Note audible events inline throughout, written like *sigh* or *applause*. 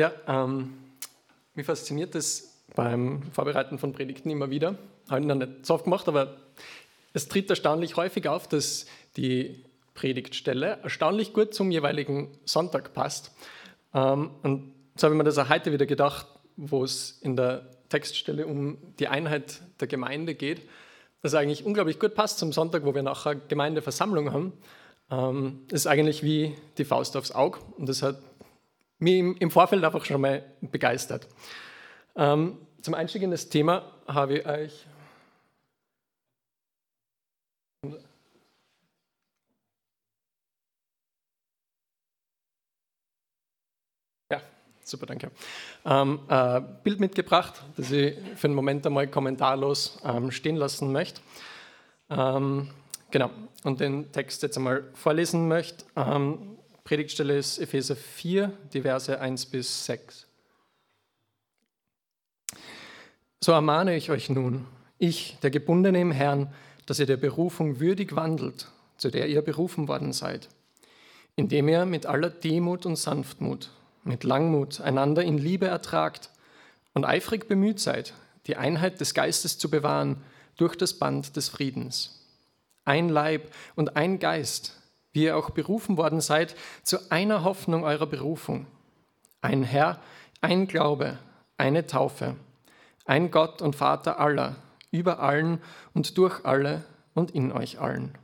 Ja, ähm, mich fasziniert das beim Vorbereiten von Predigten immer wieder. Habe ich noch nicht so oft gemacht, aber es tritt erstaunlich häufig auf, dass die Predigtstelle erstaunlich gut zum jeweiligen Sonntag passt. Ähm, und so habe ich mir das auch heute wieder gedacht, wo es in der Textstelle um die Einheit der Gemeinde geht, dass eigentlich unglaublich gut passt zum Sonntag, wo wir nachher Gemeindeversammlung haben. Ähm, ist eigentlich wie die Faust aufs Auge und das hat mich im Vorfeld einfach schon mal begeistert. Ähm, zum Einstieg in das Thema habe ich euch Ja, super, danke. Ähm, äh, Bild mitgebracht, das ich für einen Moment einmal kommentarlos ähm, stehen lassen möchte. Ähm, genau, und den Text jetzt einmal vorlesen möchte. Ähm, Predigtstelle ist Epheser 4, die Verse 1 bis 6. So ermahne ich euch nun, ich, der Gebundene im Herrn, dass ihr der Berufung würdig wandelt, zu der ihr berufen worden seid, indem ihr mit aller Demut und Sanftmut, mit Langmut einander in Liebe ertragt und eifrig bemüht seid, die Einheit des Geistes zu bewahren durch das Band des Friedens. Ein Leib und ein Geist, wie ihr auch berufen worden seid, zu einer Hoffnung eurer Berufung. Ein Herr, ein Glaube, eine Taufe, ein Gott und Vater aller, über allen und durch alle und in euch allen.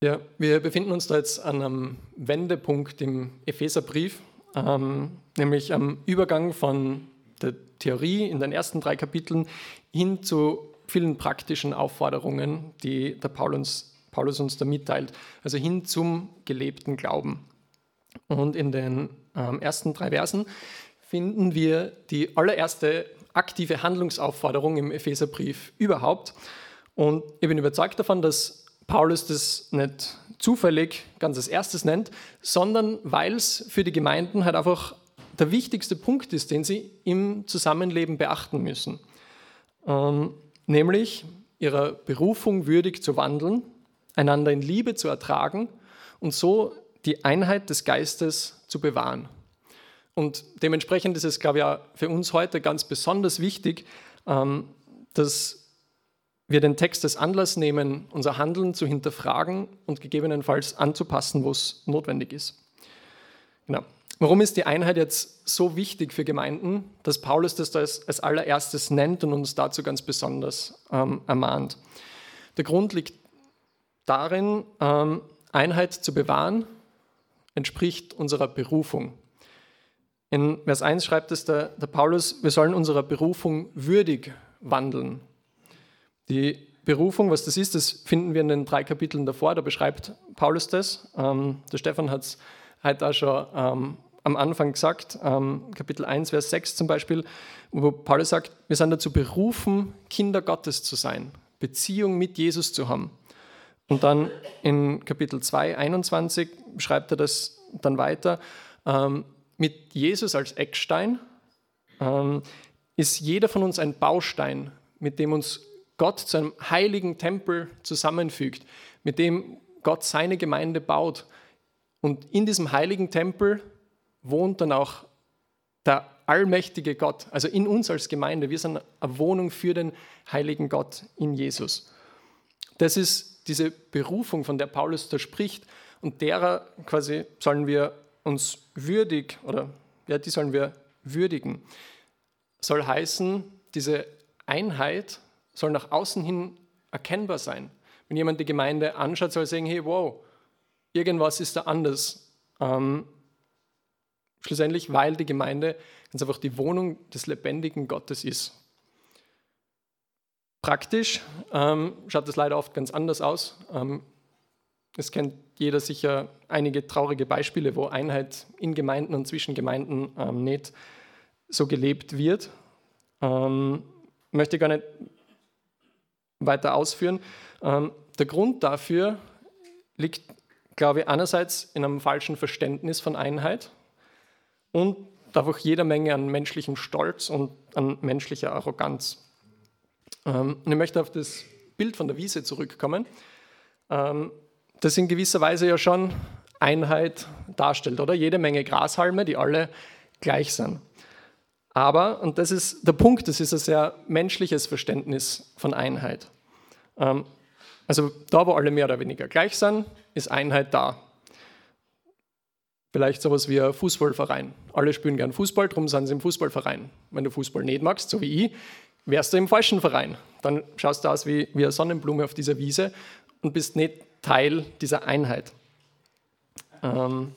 Ja, wir befinden uns da jetzt an einem Wendepunkt im Epheserbrief, ähm, nämlich am Übergang von der Theorie in den ersten drei Kapiteln hin zu vielen praktischen Aufforderungen, die der Paulus, Paulus uns da mitteilt, also hin zum gelebten Glauben. Und in den ähm, ersten drei Versen finden wir die allererste aktive Handlungsaufforderung im Epheserbrief überhaupt. Und ich bin überzeugt davon, dass Paulus das nicht zufällig ganz als erstes nennt, sondern weil es für die Gemeinden halt einfach der wichtigste Punkt ist, den sie im Zusammenleben beachten müssen. Ähm, nämlich ihrer Berufung würdig zu wandeln, einander in Liebe zu ertragen und so die Einheit des Geistes zu bewahren. Und dementsprechend ist es, glaube ich, auch für uns heute ganz besonders wichtig, ähm, dass wir den Text als Anlass nehmen, unser Handeln zu hinterfragen und gegebenenfalls anzupassen, wo es notwendig ist. Genau. Warum ist die Einheit jetzt so wichtig für Gemeinden, dass Paulus das als, allererstes nennt und uns dazu ganz besonders ähm, ermahnt? Der Grund liegt darin, ähm, Einheit zu bewahren, entspricht unserer Berufung. In Vers 1 schreibt es der, der Paulus, wir sollen unserer Berufung würdig wandeln. Die Berufung, was das ist, das finden wir in den drei Kapiteln davor, da beschreibt Paulus das. Ähm, der Stefan hat es heute auch schon ähm, am Anfang gesagt, ähm, Kapitel 1, Vers 6 zum Beispiel, wo Paulus sagt, wir sind dazu berufen, Kinder Gottes zu sein, Beziehung mit Jesus zu haben. Und dann in Kapitel 2, 21 schreibt er das dann weiter, ähm, mit Jesus als Eckstein ähm, ist jeder von uns ein Baustein, mit dem uns Gott zu einem heiligen Tempel zusammenfügt, mit dem Gott seine Gemeinde baut. Und in diesem heiligen Tempel wohnt dann auch der allmächtige Gott, also in uns als Gemeinde. Wir sind eine Wohnung für den heiligen Gott in Jesus. Das ist diese Berufung, von der Paulus da spricht und derer quasi sollen wir uns würdig oder ja, die sollen wir würdigen. Soll heißen, diese Einheit soll nach außen hin erkennbar sein. Wenn jemand die Gemeinde anschaut, soll er sagen, hey, wow, irgendwas ist da anders. Ähm, Schlussendlich, weil die Gemeinde ganz einfach die Wohnung des lebendigen Gottes ist. Praktisch ähm, schaut das leider oft ganz anders aus. Ähm, es kennt jeder sicher einige traurige Beispiele, wo Einheit in Gemeinden und zwischen Gemeinden ähm, nicht so gelebt wird. Ähm, möchte gar nicht weiter ausführen. Ähm, der Grund dafür liegt, glaube ich, einerseits in einem falschen Verständnis von Einheit und einfach jeder Menge an menschlichem Stolz und an menschlicher Arroganz. Ähm, ich möchte auf das Bild von der Wiese zurückkommen, ähm, das in gewisser Weise ja schon Einheit darstellt, oder? Jede Menge Grashalme, die alle gleich sind. Aber, und das ist der Punkt, das ist ein sehr menschliches Verständnis von Einheit. Ähm, also da, wo alle mehr oder weniger gleich sind, ist Einheit da. Vielleicht sowas wie ein Fußballverein. Alle spielen gern Fußball, darum sind sie im Fußballverein. Wenn du Fußball nicht magst, so wie ich, wärst du im falschen Verein. Dann schaust du aus wie, wie eine Sonnenblume auf dieser Wiese und bist nicht Teil dieser Einheit. Ähm,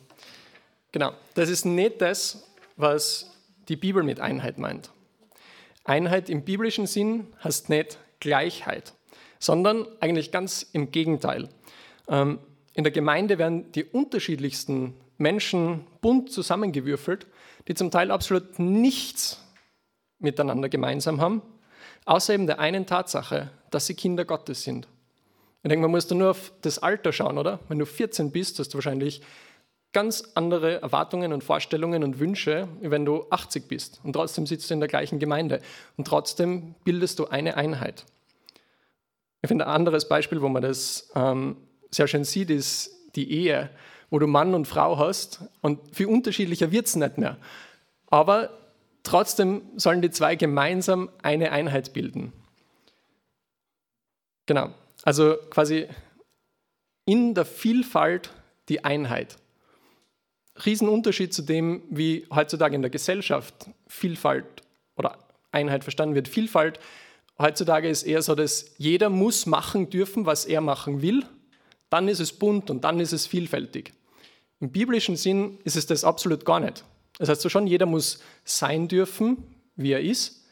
genau, das ist nicht das, was die Bibel mit Einheit meint. Einheit im biblischen Sinn heißt nicht Gleichheit, sondern eigentlich ganz im Gegenteil. Ähm, in der Gemeinde werden die unterschiedlichsten Menschen bunt zusammengewürfelt, die zum Teil absolut nichts miteinander gemeinsam haben, außer eben der einen Tatsache, dass sie Kinder Gottes sind. Ich denke, man muss da nur auf das Alter schauen, oder? Wenn du 14 bist, hast du wahrscheinlich ganz andere Erwartungen und Vorstellungen und Wünsche, wenn du 80 bist. Und trotzdem sitzt du in der gleichen Gemeinde. Und trotzdem bildest du eine Einheit. Ich finde, ein anderes Beispiel, wo man das ähm, sehr schön sieht, ist die Ehe wo du Mann und Frau hast und viel unterschiedlicher wird es nicht mehr. Aber trotzdem sollen die zwei gemeinsam eine Einheit bilden. Genau, also quasi in der Vielfalt die Einheit. Riesenunterschied zu dem, wie heutzutage in der Gesellschaft Vielfalt oder Einheit verstanden wird. Vielfalt heutzutage ist eher so, dass jeder muss machen dürfen, was er machen will. Dann ist es bunt und dann ist es vielfältig. Im biblischen Sinn ist es das absolut gar nicht. Das heißt so schon, jeder muss sein dürfen, wie er ist,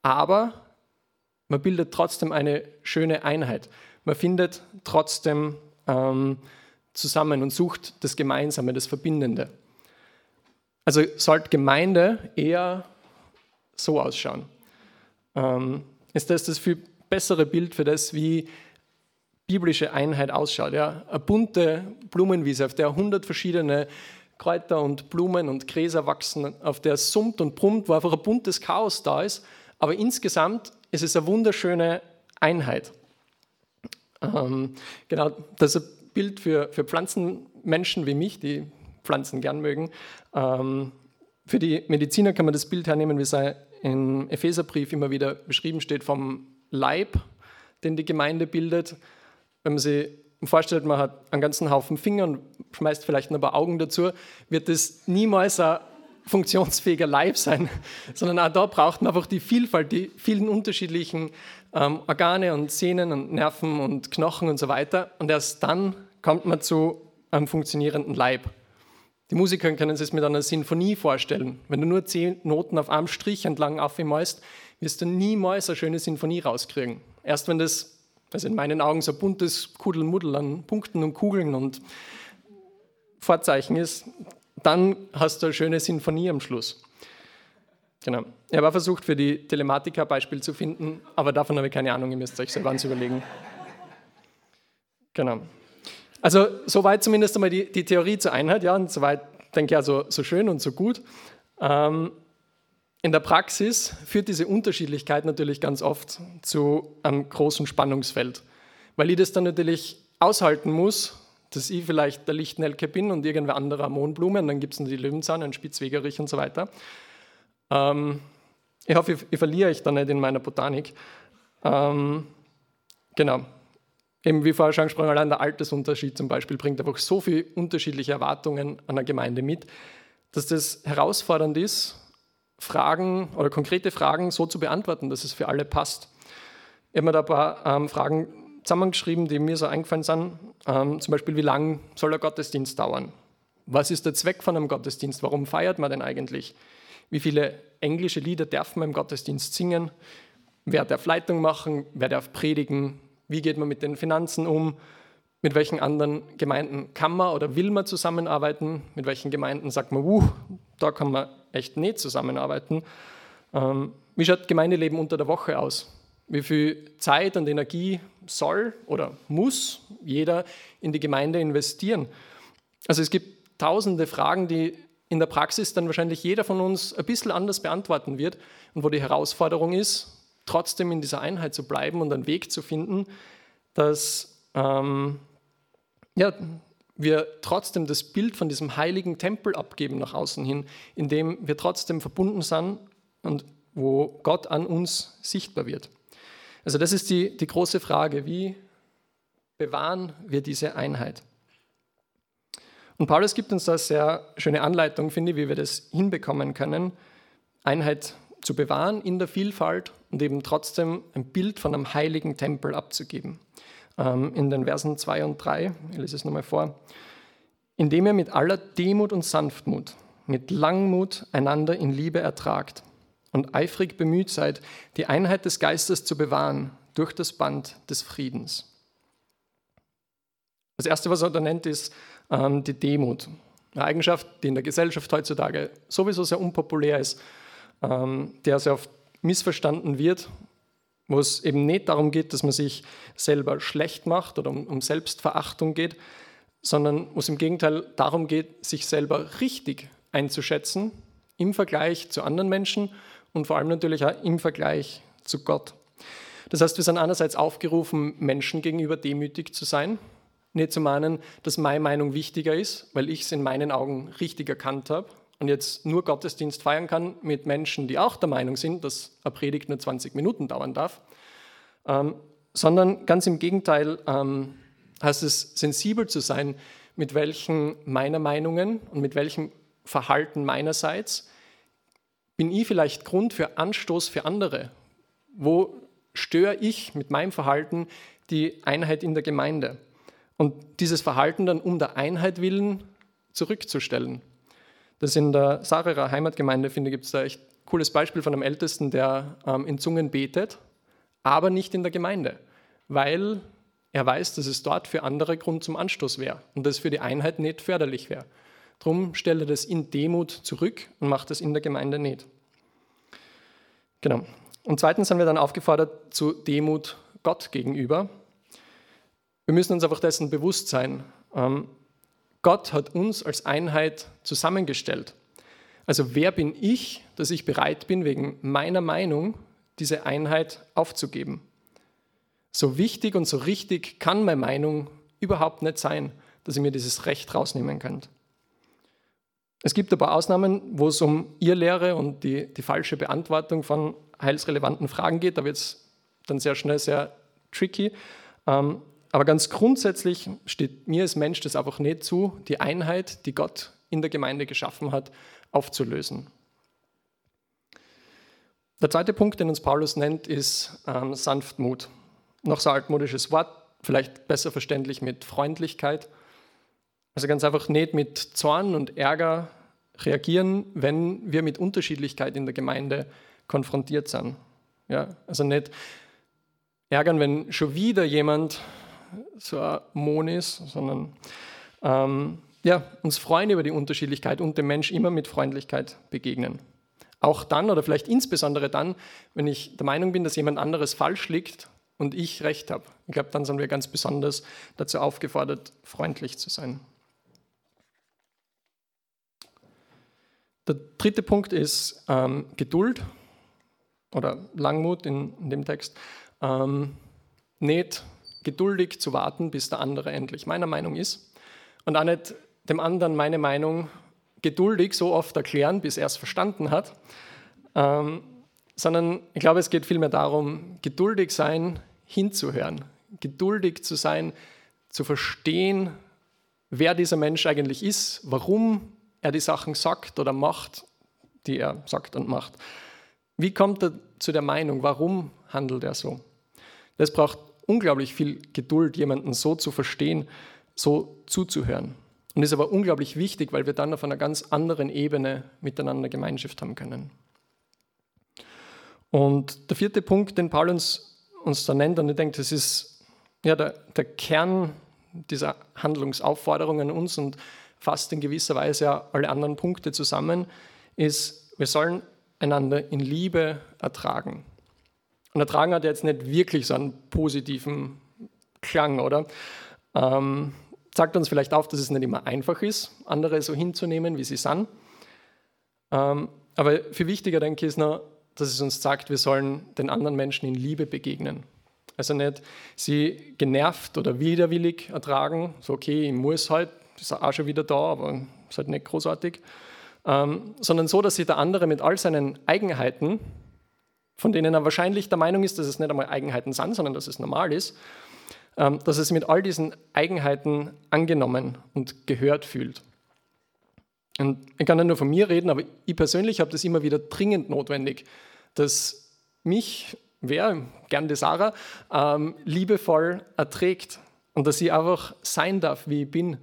aber man bildet trotzdem eine schöne Einheit. Man findet trotzdem ähm, zusammen und sucht das Gemeinsame, das Verbindende. Also sollte Gemeinde eher so ausschauen. Ähm, ist das das viel bessere Bild für das, wie biblische Einheit ausschaut. Ja? Eine bunte Blumenwiese, auf der 100 verschiedene Kräuter und Blumen und Gräser wachsen, auf der es summt und brummt, wo einfach ein buntes Chaos da ist. Aber insgesamt ist es eine wunderschöne Einheit. Ähm, genau, das ist ein Bild für, für Pflanzenmenschen wie mich, die Pflanzen gern mögen. Ähm, für die Mediziner kann man das Bild hernehmen, wie es im Epheserbrief immer wieder beschrieben steht, vom Leib, den die Gemeinde bildet wenn man sich vorstellt, man hat einen ganzen Haufen Finger und schmeißt vielleicht ein paar Augen dazu, wird das niemals ein funktionsfähiger Leib sein, *laughs* sondern auch da braucht man einfach die Vielfalt, die vielen unterschiedlichen ähm, Organe und Sehnen und Nerven und Knochen und so weiter. Und erst dann kommt man zu einem funktionierenden Leib. Die Musiker können sich es mit einer Sinfonie vorstellen. Wenn du nur zehn Noten auf einem Strich entlang aufmalst, wirst du niemals eine schöne Sinfonie rauskriegen. Erst wenn das also in meinen Augen so buntes Kuddelmuddel an Punkten und Kugeln und Vorzeichen ist, dann hast du eine schöne Sinfonie am Schluss. Genau. Ich habe auch versucht, für die Telematika Beispiel zu finden, aber davon habe ich keine Ahnung, ihr müsst euch selber ans überlegen. Genau. Also soweit zumindest einmal die, die Theorie zur Einheit, ja, und soweit denke ich also so schön und so gut. Ähm, in der Praxis führt diese Unterschiedlichkeit natürlich ganz oft zu einem großen Spannungsfeld, weil ich das dann natürlich aushalten muss, dass ich vielleicht der Lichtnelke bin und irgendwer anderer Mohnblume und dann gibt es die Löwenzahn, einen Spitzwegerich und so weiter. Ähm, ich hoffe, ich, ich, verliere euch da nicht in meiner Botanik. Ähm, genau. Eben wie vorher schon angesprochen, allein der Altersunterschied zum Beispiel bringt einfach so viele unterschiedliche Erwartungen an der Gemeinde mit, dass das herausfordernd ist, Fragen oder konkrete Fragen so zu beantworten, dass es für alle passt. Ich habe mir da ein paar ähm, Fragen zusammengeschrieben, die mir so eingefallen sind. Ähm, zum Beispiel, wie lange soll der Gottesdienst dauern? Was ist der Zweck von einem Gottesdienst? Warum feiert man denn eigentlich? Wie viele englische Lieder darf man im Gottesdienst singen? Wer darf Leitung machen? Wer darf predigen? Wie geht man mit den Finanzen um? Mit welchen anderen Gemeinden kann man oder will man zusammenarbeiten? Mit welchen Gemeinden sagt man, uh, da kann man echt nicht zusammenarbeiten. Ähm, wie schaut Gemeindeleben unter der Woche aus? Wie viel Zeit und Energie soll oder muss jeder in die Gemeinde investieren? Also es gibt tausende Fragen, die in der Praxis dann wahrscheinlich jeder von uns ein bisschen anders beantworten wird und wo die Herausforderung ist, trotzdem in dieser Einheit zu bleiben und einen Weg zu finden, dass ähm, ja, wir trotzdem das Bild von diesem heiligen Tempel abgeben nach außen hin, in dem wir trotzdem verbunden sind und wo Gott an uns sichtbar wird. Also das ist die, die große Frage, wie bewahren wir diese Einheit? Und Paulus gibt uns da sehr schöne Anleitung, finde ich, wie wir das hinbekommen können, Einheit zu bewahren in der Vielfalt und eben trotzdem ein Bild von einem heiligen Tempel abzugeben. Ähm, in den Versen 2 und 3, ich lese es nochmal vor, indem ihr mit aller Demut und Sanftmut, mit Langmut einander in Liebe ertragt und eifrig bemüht seid, die Einheit des Geistes zu bewahren durch das Band des Friedens. Das Erste, was er da nennt, ist ähm, die Demut. Eine Eigenschaft, die in der Gesellschaft heutzutage sowieso sehr unpopulär ist, ähm, der sehr oft missverstanden wird, wo es eben nicht darum geht, dass man sich selber schlecht macht oder um, um Selbstverachtung geht, sondern wo es im Gegenteil darum geht, sich selber richtig einzuschätzen im Vergleich zu anderen Menschen und vor allem natürlich auch im Vergleich zu Gott. Das heißt, wir sind einerseits aufgerufen, Menschen gegenüber demütig zu sein, nicht zu meinen, dass meine Meinung wichtiger ist, weil ich es in meinen Augen richtig erkannt habe und jetzt nur Gottesdienst feiern kann mit Menschen, die auch der Meinung sind, dass eine Predigt nur 20 Minuten dauern darf, ähm, sondern ganz im Gegenteil ähm, heißt es, sensibel zu sein, mit welchen meiner Meinungen und mit welchem Verhalten meinerseits bin ich vielleicht Grund für Anstoß für andere. Wo störe ich mit meinem Verhalten die Einheit in der Gemeinde? Und dieses Verhalten dann um der Einheit willen zurückzustellen. Das in der Sarerer Heimatgemeinde, finde ich, gibt es da echt ein cooles Beispiel von einem Ältesten, der ähm, in Zungen betet, aber nicht in der Gemeinde, weil er weiß, dass es dort für andere Grund zum Anstoß wäre und das für die Einheit nicht förderlich wäre. Darum stellt er das in Demut zurück und macht das in der Gemeinde nicht. Genau. Und zweitens sind wir dann aufgefordert zu Demut Gott gegenüber. Wir müssen uns einfach dessen bewusst sein. Ähm, Gott hat uns als Einheit zusammengestellt. Also wer bin ich, dass ich bereit bin, wegen meiner Meinung diese Einheit aufzugeben? So wichtig und so richtig kann meine Meinung überhaupt nicht sein, dass ihr mir dieses Recht rausnehmen könnt. Es gibt aber Ausnahmen, wo es um Irrlehre und die, die falsche Beantwortung von heilsrelevanten Fragen geht. Da wird es dann sehr schnell sehr tricky. Ähm, aber ganz grundsätzlich steht mir als Mensch das einfach nicht zu, die Einheit, die Gott in der Gemeinde geschaffen hat, aufzulösen. Der zweite Punkt, den uns Paulus nennt, ist ähm, Sanftmut. Noch so altmodisches Wort, vielleicht besser verständlich mit Freundlichkeit. Also ganz einfach nicht mit Zorn und Ärger reagieren, wenn wir mit Unterschiedlichkeit in der Gemeinde konfrontiert sind. Ja, also nicht ärgern, wenn schon wieder jemand so Mon ist, sondern ähm, ja, uns freuen über die Unterschiedlichkeit und dem Mensch immer mit Freundlichkeit begegnen. Auch dann oder vielleicht insbesondere dann, wenn ich der Meinung bin, dass jemand anderes falsch liegt und ich recht habe. Ich glaube, dann sind wir ganz besonders dazu aufgefordert, freundlich zu sein. Der dritte Punkt ist ähm, Geduld oder Langmut in, in dem Text. Ähm, nicht geduldig zu warten, bis der andere endlich meiner Meinung ist und auch nicht dem anderen meine Meinung geduldig so oft erklären, bis er es verstanden hat, ähm, sondern ich glaube, es geht vielmehr darum, geduldig sein, hinzuhören, geduldig zu sein, zu verstehen, wer dieser Mensch eigentlich ist, warum er die Sachen sagt oder macht, die er sagt und macht. Wie kommt er zu der Meinung, warum handelt er so? Das braucht unglaublich viel Geduld, jemanden so zu verstehen, so zuzuhören. Und ist aber unglaublich wichtig, weil wir dann auf einer ganz anderen Ebene miteinander Gemeinschaft haben können. Und der vierte Punkt, den Paulus uns da nennt, und ich denke, das ist ja der, der Kern dieser Handlungsaufforderung an uns und fasst in gewisser Weise ja alle anderen Punkte zusammen, ist, wir sollen einander in Liebe ertragen. Und ertragen hat jetzt nicht wirklich so einen positiven Klang, oder? Ähm, zeigt uns vielleicht auf, dass es nicht immer einfach ist, andere so hinzunehmen, wie sie sind. Ähm, aber viel wichtiger, denke ich, ist noch, dass es uns sagt, wir sollen den anderen Menschen in Liebe begegnen. Also nicht sie genervt oder widerwillig ertragen, so okay, ich muss halt, ist auch schon wieder da, aber ist halt nicht großartig. Ähm, sondern so, dass sich der andere mit all seinen Eigenheiten, von denen er wahrscheinlich der Meinung ist, dass es nicht einmal Eigenheiten sind, sondern dass es normal ist, ähm, dass er sich mit all diesen Eigenheiten angenommen und gehört fühlt. Und ich kann nicht nur von mir reden, aber ich persönlich habe das immer wieder dringend notwendig, dass mich, wer, gern die Sarah, ähm, liebevoll erträgt und dass ich einfach sein darf, wie ich bin,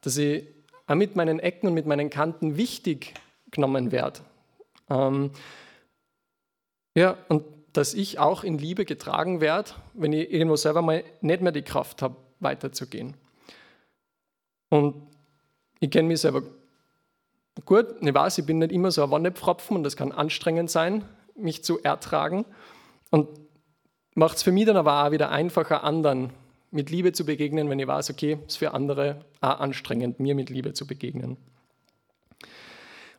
dass ich auch mit meinen Ecken und mit meinen Kanten wichtig genommen werde. Ja, und dass ich auch in Liebe getragen werde, wenn ich irgendwo selber mal nicht mehr die Kraft habe, weiterzugehen. Und ich kenne mich selber gut. Ich weiß, ich bin nicht immer so ein Wannepfropfen und das kann anstrengend sein, mich zu ertragen. Und macht es für mich dann aber auch wieder einfacher, anderen mit Liebe zu begegnen, wenn ich weiß, okay, es ist für andere auch anstrengend, mir mit Liebe zu begegnen.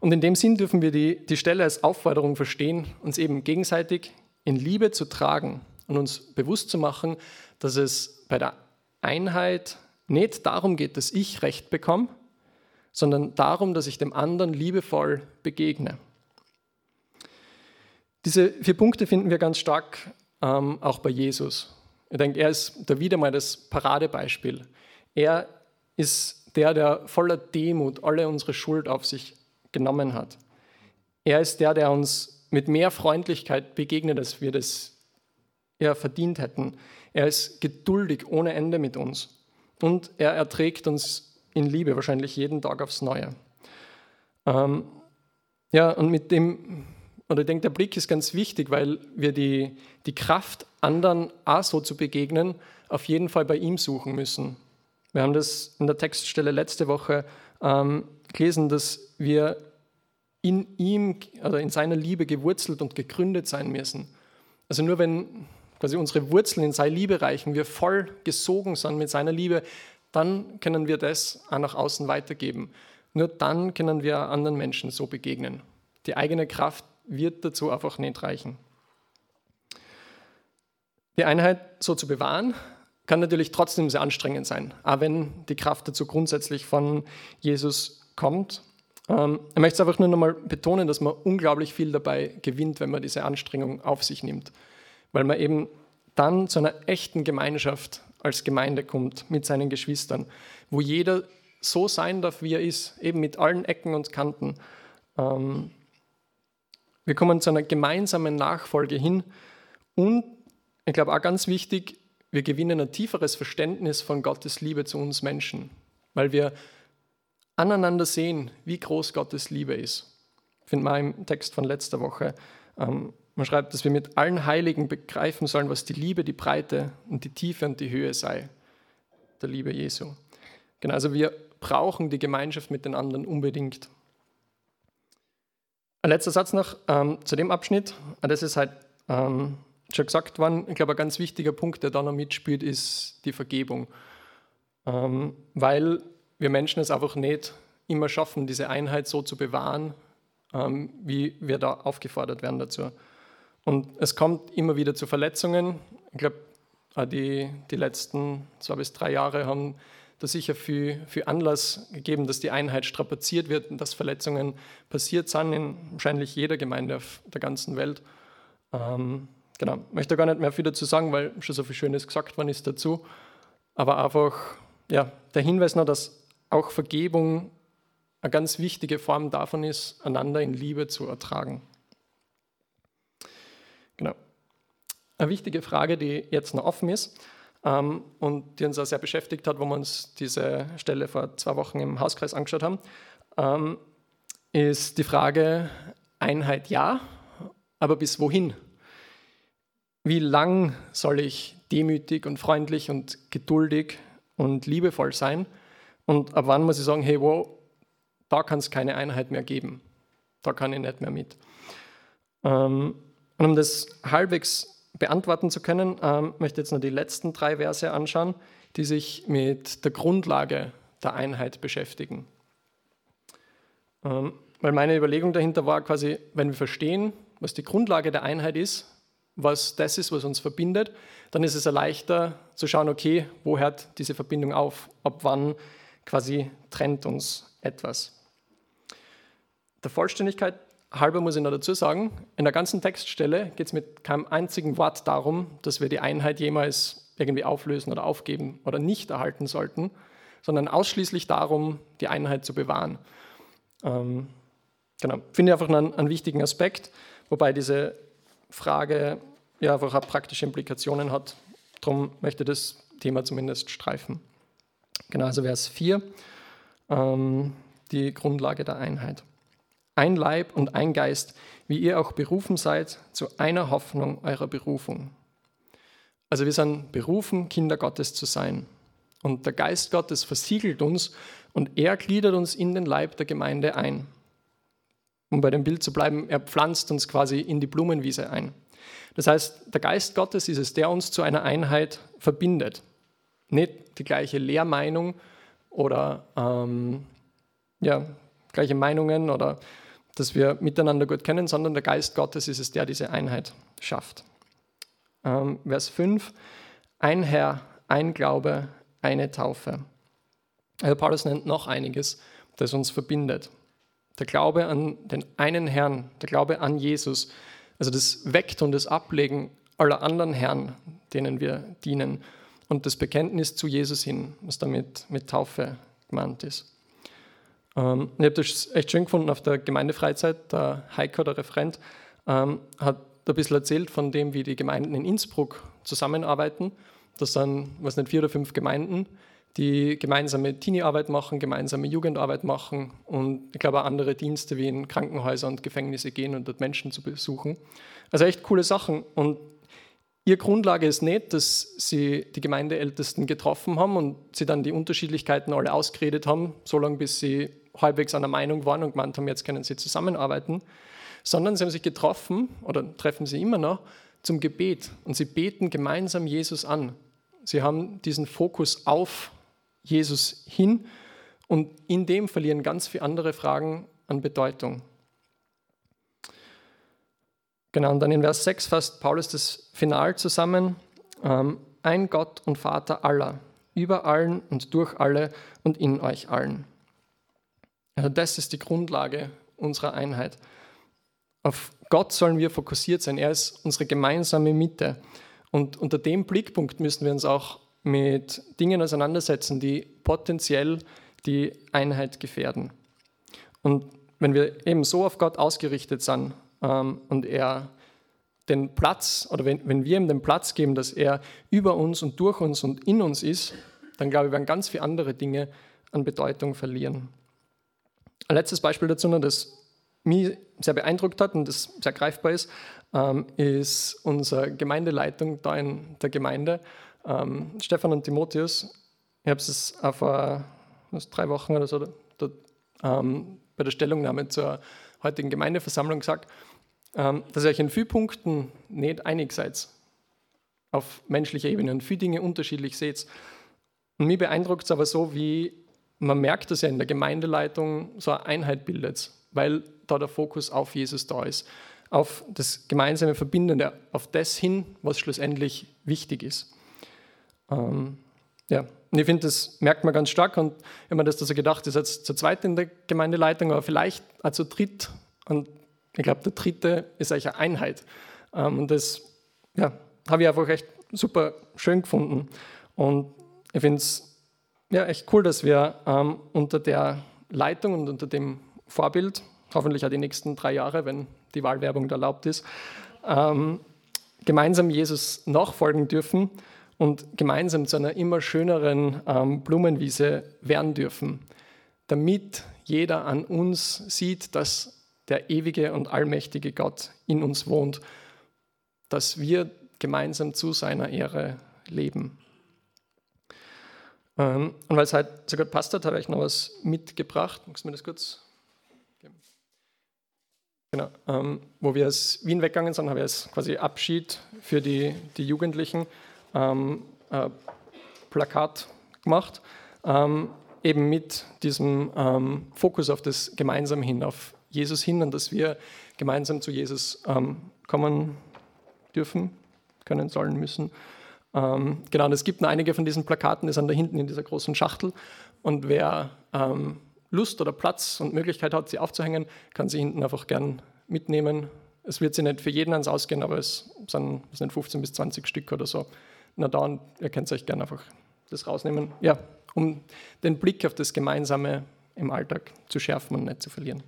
Und in dem Sinn dürfen wir die, die Stelle als Aufforderung verstehen, uns eben gegenseitig in Liebe zu tragen und uns bewusst zu machen, dass es bei der Einheit nicht darum geht, dass ich Recht bekomme, sondern darum, dass ich dem anderen liebevoll begegne. Diese vier Punkte finden wir ganz stark ähm, auch bei Jesus. Ich denke, er ist da wieder mal das Paradebeispiel. Er ist der, der voller Demut alle unsere Schuld auf sich genommen hat. Er ist der, der uns mit mehr Freundlichkeit begegnet, als wir das ja, verdient hätten. Er ist geduldig ohne Ende mit uns. Und er erträgt uns in Liebe, wahrscheinlich jeden Tag aufs Neue. Ähm, ja, und mit dem und ich denke, der Blick ist ganz wichtig, weil wir die, die Kraft, anderen auch so zu begegnen, auf jeden Fall bei ihm suchen müssen. Wir haben das in der Textstelle letzte Woche ähm, gelesen, dass wir in ihm, also in seiner Liebe gewurzelt und gegründet sein müssen. Also nur wenn quasi unsere Wurzeln in seine Liebe reichen, wir voll gesogen sind mit seiner Liebe, dann können wir das auch nach außen weitergeben. Nur dann können wir anderen Menschen so begegnen. Die eigene Kraft wird dazu einfach nicht reichen. Die Einheit so zu bewahren, kann natürlich trotzdem sehr anstrengend sein, auch wenn die Kraft dazu grundsätzlich von Jesus kommt. Ähm, ich möchte es einfach nur nochmal betonen, dass man unglaublich viel dabei gewinnt, wenn man diese Anstrengung auf sich nimmt, weil man eben dann zu einer echten Gemeinschaft als Gemeinde kommt mit seinen Geschwistern, wo jeder so sein darf, wie er ist, eben mit allen Ecken und Kanten. Ähm, wir kommen zu einer gemeinsamen Nachfolge hin und ich glaube auch ganz wichtig, wir gewinnen ein tieferes Verständnis von Gottes Liebe zu uns Menschen, weil wir aneinander sehen, wie groß Gottes Liebe ist. Finden wir im Text von letzter Woche. Ähm, man schreibt, dass wir mit allen Heiligen begreifen sollen, was die Liebe, die Breite und die Tiefe und die Höhe sei, der Liebe Jesu. Genau, also wir brauchen die Gemeinschaft mit den anderen unbedingt. Ein letzter Satz noch ähm, zu dem Abschnitt. Das ist halt ähm, schon gesagt worden. Ich glaube, ein ganz wichtiger Punkt, der da noch mitspielt, ist die Vergebung. Ähm, weil wir Menschen es einfach nicht immer schaffen, diese Einheit so zu bewahren, ähm, wie wir da aufgefordert werden dazu. Und es kommt immer wieder zu Verletzungen. Ich glaube, die, die letzten zwei bis drei Jahre haben da sicher für, für Anlass gegeben, dass die Einheit strapaziert wird und dass Verletzungen passiert sind in wahrscheinlich jeder Gemeinde auf der ganzen Welt. Ähm, genau, ich möchte gar nicht mehr viel dazu sagen, weil schon so viel Schönes gesagt worden ist dazu. Aber einfach ja, der Hinweis noch, dass auch Vergebung eine ganz wichtige Form davon ist, einander in Liebe zu ertragen. Genau. Eine wichtige Frage, die jetzt noch offen ist, ähm, und die uns auch sehr beschäftigt hat, wo wir uns diese Stelle vor zwei Wochen im Hauskreis angeschaut haben, ähm, ist die Frage Einheit ja, aber bis wohin? Wie lang soll ich demütig und freundlich und geduldig und liebevoll sein? Und ab wann muss ich sagen, hey, wow, da kann es keine Einheit mehr geben. Da kann ich nicht mehr mit. Ähm, und um das halbwegs beantworten zu können, ähm, möchte jetzt nur die letzten drei Verse anschauen, die sich mit der Grundlage der Einheit beschäftigen. Ähm, weil meine Überlegung dahinter war quasi, wenn wir verstehen, was die Grundlage der Einheit ist, was das ist, was uns verbindet, dann ist es leichter zu schauen, okay, wo hört diese Verbindung auf? Ab wann Quasi trennt uns etwas. Der Vollständigkeit halber muss ich noch dazu sagen, in der ganzen Textstelle geht es mit keinem einzigen Wort darum, dass wir die Einheit jemals irgendwie auflösen oder aufgeben oder nicht erhalten sollten, sondern ausschließlich darum, die Einheit zu bewahren. Ähm, genau, finde ich einfach einen, einen, wichtigen Aspekt, wobei diese Frage ja einfach auch praktische Implikationen hat. Darum möchte ich das Thema zumindest streifen. Genau, also Vers 4, ähm, die Grundlage der Einheit ein Leib und ein Geist, wie ihr auch berufen seid, zu einer Hoffnung eurer Berufung. Also wir sind berufen, Kinder Gottes zu sein. Und der Geist Gottes versiegelt uns und er gliedert uns in den Leib der Gemeinde ein. Um bei dem Bild zu bleiben, er pflanzt uns quasi in die Blumenwiese ein. Das heißt, der Geist Gottes ist es, der uns zu einer Einheit verbindet. Nicht die gleiche Lehrmeinung oder ähm, ja, gleiche Meinungen oder dass wir miteinander gut kennen, sondern der Geist Gottes ist es, der diese Einheit schafft. Ähm, Vers 5, ein Herr, ein Glaube, eine Taufe. Also Paulus nennt noch einiges, das uns verbindet. Der Glaube an den einen Herrn, der Glaube an Jesus, also das Weckt und das Ablegen aller anderen Herren, denen wir dienen und das Bekenntnis zu Jesus hin, was damit mit Taufe gemeint ist. Ähm, ich habe das echt schön gefunden auf der Gemeindefreizeit. Der Heiko, der Referent, ähm, hat ein bisschen erzählt von dem, wie die Gemeinden in Innsbruck zusammenarbeiten. Das sind, was nicht, vier oder fünf Gemeinden, die gemeinsame Teenie-Arbeit machen, gemeinsame Jugendarbeit machen und ich glaube auch andere Dienste wie in Krankenhäuser und Gefängnisse gehen und dort Menschen zu besuchen. Also echt coole Sachen. Und Ihre Grundlage ist nicht, dass sie die Gemeindeältesten getroffen haben und sie dann die Unterschiedlichkeiten alle ausgeredet haben, solange bis sie halbwegs einer Meinung waren und gemeint haben, jetzt können sie zusammenarbeiten, sondern sie haben sich getroffen oder treffen sie immer noch zum Gebet und sie beten gemeinsam Jesus an. Sie haben diesen Fokus auf Jesus hin und in dem verlieren ganz viele andere Fragen an Bedeutung. Genau, und dann in Vers 6 fasst Paulus das Final zusammen. Ähm, ein Gott und Vater aller, über allen und durch alle und in euch allen. Also das ist die Grundlage unserer Einheit. Auf Gott sollen wir fokussiert sein. Er ist unsere gemeinsame Mitte. Und unter dem Blickpunkt müssen wir uns auch mit Dingen auseinandersetzen, die potenziell die Einheit gefährden. Und wenn wir eben so auf Gott ausgerichtet sind ähm, und er den Platz, oder wenn, wenn wir ihm den Platz geben, dass er über uns und durch uns und in uns ist, dann glaube ich, werden ganz viele andere Dinge an Bedeutung verlieren. Ein letztes Beispiel dazu das mich sehr beeindruckt hat und das sehr greifbar ist, ähm, ist unsere Gemeindeleitung da in der Gemeinde. Ähm, Stefan und Timotheus, ich habe es vor was, drei Wochen oder so da, ähm, bei der Stellungnahme zur heutigen Gemeindeversammlung gesagt, ähm, dass ihr euch in vielen Punkten nicht einig seid auf menschlicher Ebene und viele Dinge unterschiedlich seht. Und mich beeindruckt es aber so, wie man merkt dass ja in der Gemeindeleitung so eine Einheit bildet, weil da der Fokus auf Jesus da ist, auf das gemeinsame Verbindende, auf das hin, was schlussendlich wichtig ist. Ähm, ja, und ich finde, das merkt man ganz stark und man das so gedacht ist, jetzt zu zweit in der Gemeindeleitung, aber vielleicht auch zu dritt und ich glaube, der dritte ist eigentlich eine Einheit. Ähm, und das ja, habe ich einfach echt super schön gefunden. Und ich finde es ja, echt cool, dass wir ähm, unter der Leitung und unter dem Vorbild, hoffentlich auch die nächsten drei Jahre, wenn die Wahlwerbung erlaubt ist, ähm, gemeinsam Jesus nachfolgen dürfen und gemeinsam zu einer immer schöneren ähm, Blumenwiese werden dürfen, damit jeder an uns sieht, dass der ewige und allmächtige Gott in uns wohnt, dass wir gemeinsam zu seiner Ehre leben. Ähm, und weil es halt so gut passt hat, habe ich noch was mitgebracht. Magst du mir das kurz geben? Genau. Ähm, wo wir aus Wien weggegangen sind, habe ich als quasi Abschied für die, die Jugendlichen ähm, äh, Plakat gemacht. Ähm, eben mit diesem ähm, Fokus auf das Gemeinsam hin, auf Jesus hin und dass wir gemeinsam zu Jesus ähm, kommen dürfen, können, sollen, müssen. Ähm, genau, und es gibt noch einige von diesen Plakaten, die sind da hinten in dieser großen Schachtel. und wer ähm, Lust oder Platz und Möglichkeit hat, sie aufzuhängen, kann sie hinten einfach gern mitnehmen. Es wird sie nicht für jeden ans Ausgehen, aber es sind, es sind 15 bis 20 Stück oder so. Na dann, ihr könnt euch gerne einfach das rausnehmen. Ja, um den Blick auf das Gemeinsame im Alltag zu schärfen und nicht zu verlieren.